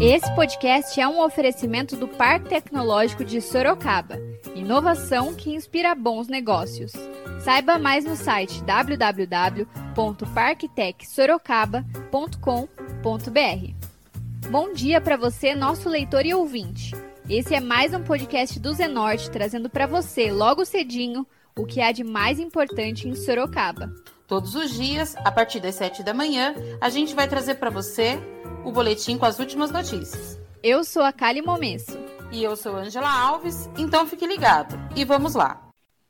Esse podcast é um oferecimento do Parque Tecnológico de Sorocaba. Inovação que inspira bons negócios. Saiba mais no site www.parktecsorocaba.com.br. Bom dia para você, nosso leitor e ouvinte. Esse é mais um podcast do Zenorte, trazendo para você, logo cedinho, o que há de mais importante em Sorocaba. Todos os dias, a partir das 7 da manhã, a gente vai trazer para você o boletim com as últimas notícias. Eu sou a Kali Momesso. E eu sou Angela Alves, então fique ligado. E vamos lá.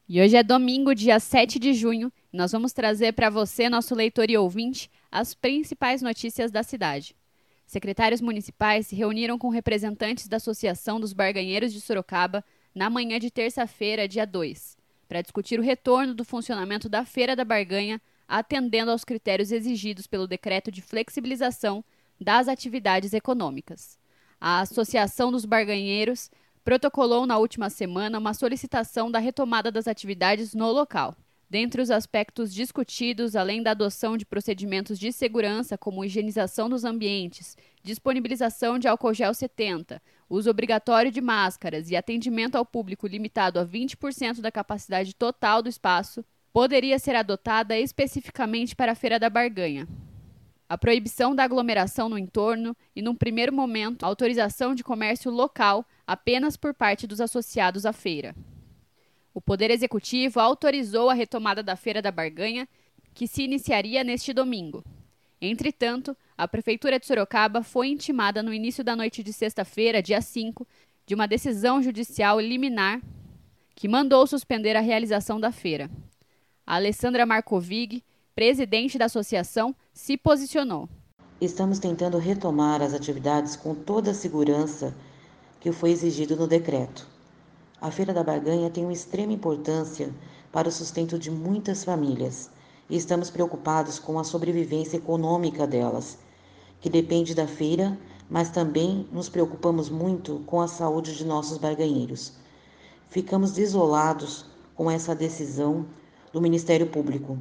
E hoje é domingo, dia 7 de junho, e nós vamos trazer para você, nosso leitor e ouvinte, as principais notícias da cidade. Secretários municipais se reuniram com representantes da Associação dos Barganheiros de Sorocaba na manhã de terça-feira, dia 2, para discutir o retorno do funcionamento da Feira da Barganha, atendendo aos critérios exigidos pelo decreto de flexibilização das atividades econômicas. A Associação dos Barganheiros protocolou na última semana uma solicitação da retomada das atividades no local. Dentre os aspectos discutidos, além da adoção de procedimentos de segurança, como higienização dos ambientes, disponibilização de álcool gel 70, uso obrigatório de máscaras e atendimento ao público limitado a 20% da capacidade total do espaço, poderia ser adotada especificamente para a Feira da Barganha a proibição da aglomeração no entorno e, num primeiro momento, autorização de comércio local apenas por parte dos associados à feira. O Poder Executivo autorizou a retomada da Feira da Barganha, que se iniciaria neste domingo. Entretanto, a Prefeitura de Sorocaba foi intimada no início da noite de sexta-feira, dia 5, de uma decisão judicial liminar que mandou suspender a realização da feira. A Alessandra Marcovig, presidente da associação, se posicionou. Estamos tentando retomar as atividades com toda a segurança que foi exigido no decreto. A Feira da Barganha tem uma extrema importância para o sustento de muitas famílias e estamos preocupados com a sobrevivência econômica delas, que depende da feira, mas também nos preocupamos muito com a saúde de nossos barganheiros. Ficamos desolados com essa decisão do Ministério Público,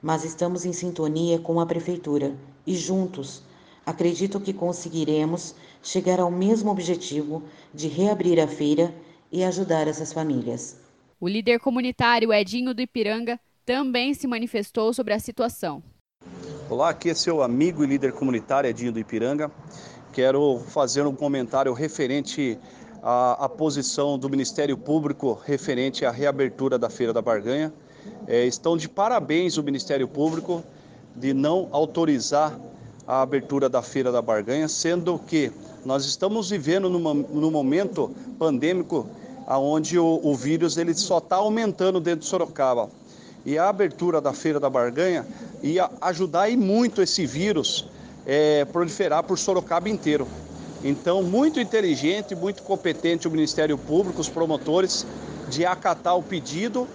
mas estamos em sintonia com a Prefeitura e juntos acredito que conseguiremos chegar ao mesmo objetivo de reabrir a feira e ajudar essas famílias. O líder comunitário Edinho do Ipiranga também se manifestou sobre a situação. Olá, aqui é seu amigo e líder comunitário Edinho do Ipiranga. Quero fazer um comentário referente à, à posição do Ministério Público referente à reabertura da Feira da Barganha. É, estão de parabéns o Ministério Público de não autorizar a abertura da Feira da Barganha, sendo que nós estamos vivendo numa, num momento pandêmico onde o, o vírus ele só está aumentando dentro de Sorocaba. E a abertura da Feira da Barganha ia ajudar e muito esse vírus é, proliferar por Sorocaba inteiro. Então, muito inteligente, muito competente o Ministério Público, os promotores, de acatar o pedido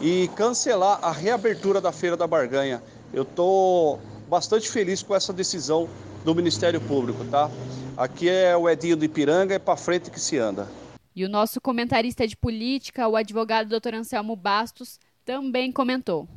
e cancelar a reabertura da Feira da Barganha. Eu estou bastante feliz com essa decisão do Ministério Público, tá? Aqui é o Edinho do Ipiranga, é para frente que se anda. E o nosso comentarista de política, o advogado Dr. Anselmo Bastos, também comentou.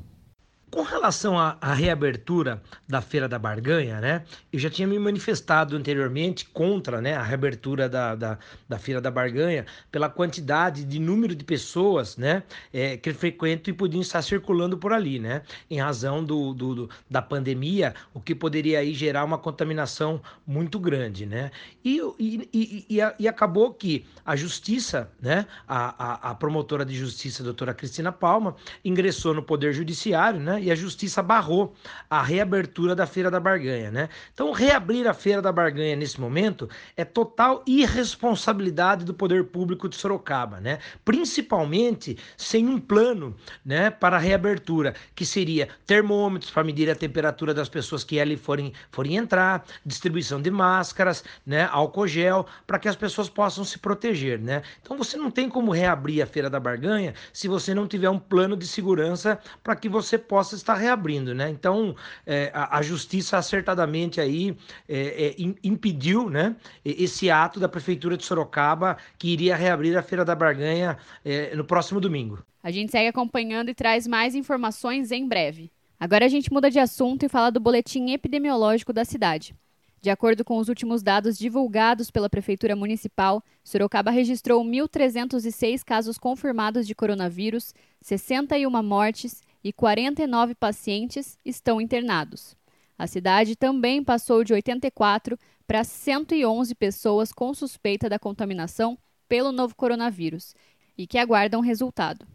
Com relação à, à, reabertura da Feira da Barganha, né? Eu já tinha me manifestado anteriormente contra né, a reabertura da, da, da Feira da Barganha pela quantidade de número de pessoas né, é, que frequentam e podiam estar circulando por ali, né? Em razão do, do, do, da pandemia, o que poderia aí gerar uma contaminação muito grande, né? E, e, e, e, e acabou que a justiça, né? A, a, a promotora de justiça, a doutora Cristina Palma, ingressou no Poder Judiciário, né? E a justiça barrou a reabertura da Feira da Barganha, né? Então, reabrir a Feira da Barganha nesse momento é total irresponsabilidade do poder público de Sorocaba, né? Principalmente sem um plano, né, para a reabertura, que seria termômetros para medir a temperatura das pessoas que ali forem, forem entrar, distribuição de máscaras, né, álcool gel, para que as pessoas possam se proteger, né? Então, você não tem como reabrir a Feira da Barganha se você não tiver um plano de segurança para que você possa estar reabrindo, né? Então, é, a, a, justiça acertadamente aí é, é, impediu, né, esse ato da prefeitura de Sorocaba que iria reabrir a Feira da Barganha é, no próximo domingo. A gente segue acompanhando e traz mais informações em breve. Agora a gente muda de assunto e fala do boletim epidemiológico da cidade. De acordo com os últimos dados divulgados pela Prefeitura Municipal, Sorocaba registrou 1.306 casos confirmados de coronavírus, 61 mortes e 49 pacientes estão internados. A cidade também passou de 84 para 111 pessoas com suspeita da contaminação pelo novo coronavírus e que aguardam resultado.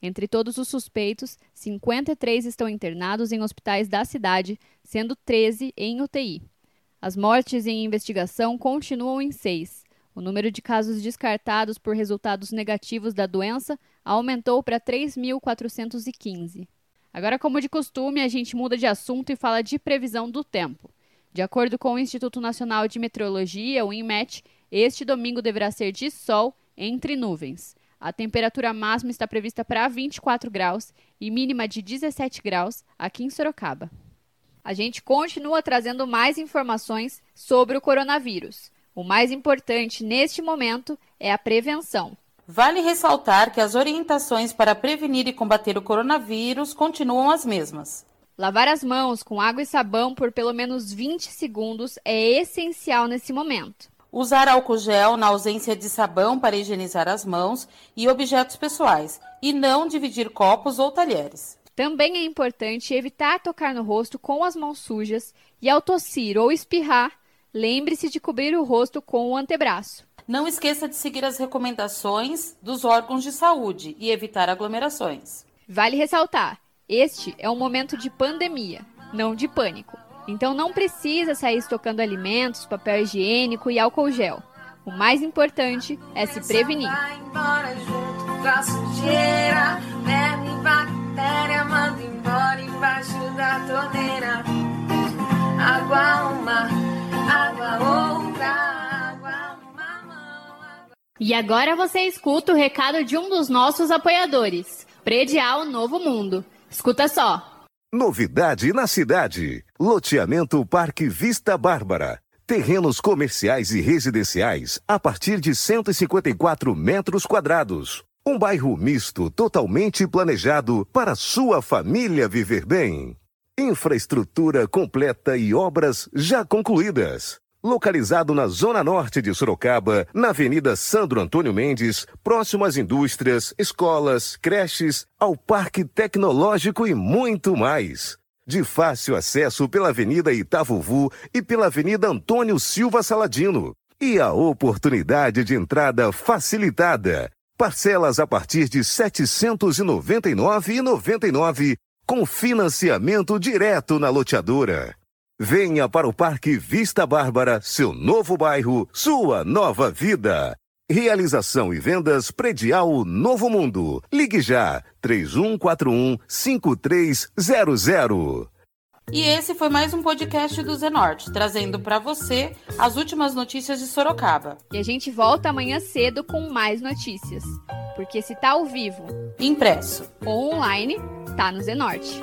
Entre todos os suspeitos, 53 estão internados em hospitais da cidade, sendo 13 em UTI. As mortes em investigação continuam em seis. O número de casos descartados por resultados negativos da doença aumentou para 3.415. Agora, como de costume, a gente muda de assunto e fala de previsão do tempo. De acordo com o Instituto Nacional de Meteorologia, o INMET, este domingo deverá ser de sol entre nuvens. A temperatura máxima está prevista para 24 graus e mínima de 17 graus aqui em Sorocaba a gente continua trazendo mais informações sobre o coronavírus. O mais importante neste momento é a prevenção. Vale ressaltar que as orientações para prevenir e combater o coronavírus continuam as mesmas. Lavar as mãos com água e sabão por pelo menos 20 segundos é essencial nesse momento. Usar álcool gel na ausência de sabão para higienizar as mãos e objetos pessoais, e não dividir copos ou talheres. Também é importante evitar tocar no rosto com as mãos sujas e, ao tossir ou espirrar, lembre-se de cobrir o rosto com o antebraço. Não esqueça de seguir as recomendações dos órgãos de saúde e evitar aglomerações. Vale ressaltar: este é um momento de pandemia, não de pânico. Então não precisa sair estocando alimentos, papel higiênico e álcool gel. O mais importante é se prevenir. Água uma, E agora você escuta o recado de um dos nossos apoiadores, Predial Novo Mundo. Escuta só. Novidade na cidade. Loteamento Parque Vista Bárbara. Terrenos comerciais e residenciais a partir de 154 metros quadrados. Um bairro misto totalmente planejado para sua família viver bem. Infraestrutura completa e obras já concluídas. Localizado na zona norte de Sorocaba, na Avenida Sandro Antônio Mendes, próximo às indústrias, escolas, creches, ao Parque Tecnológico e muito mais. De fácil acesso pela Avenida Itavuvu e pela Avenida Antônio Silva Saladino. E a oportunidade de entrada facilitada Parcelas a partir de R$ 799,99 com financiamento direto na loteadora. Venha para o Parque Vista Bárbara, seu novo bairro, sua nova vida. Realização e vendas predial Novo Mundo. Ligue já 3141 5300. E esse foi mais um podcast do Zenorte, trazendo para você as últimas notícias de Sorocaba. E a gente volta amanhã cedo com mais notícias. Porque se tá ao vivo, impresso ou online, tá no Zenorte.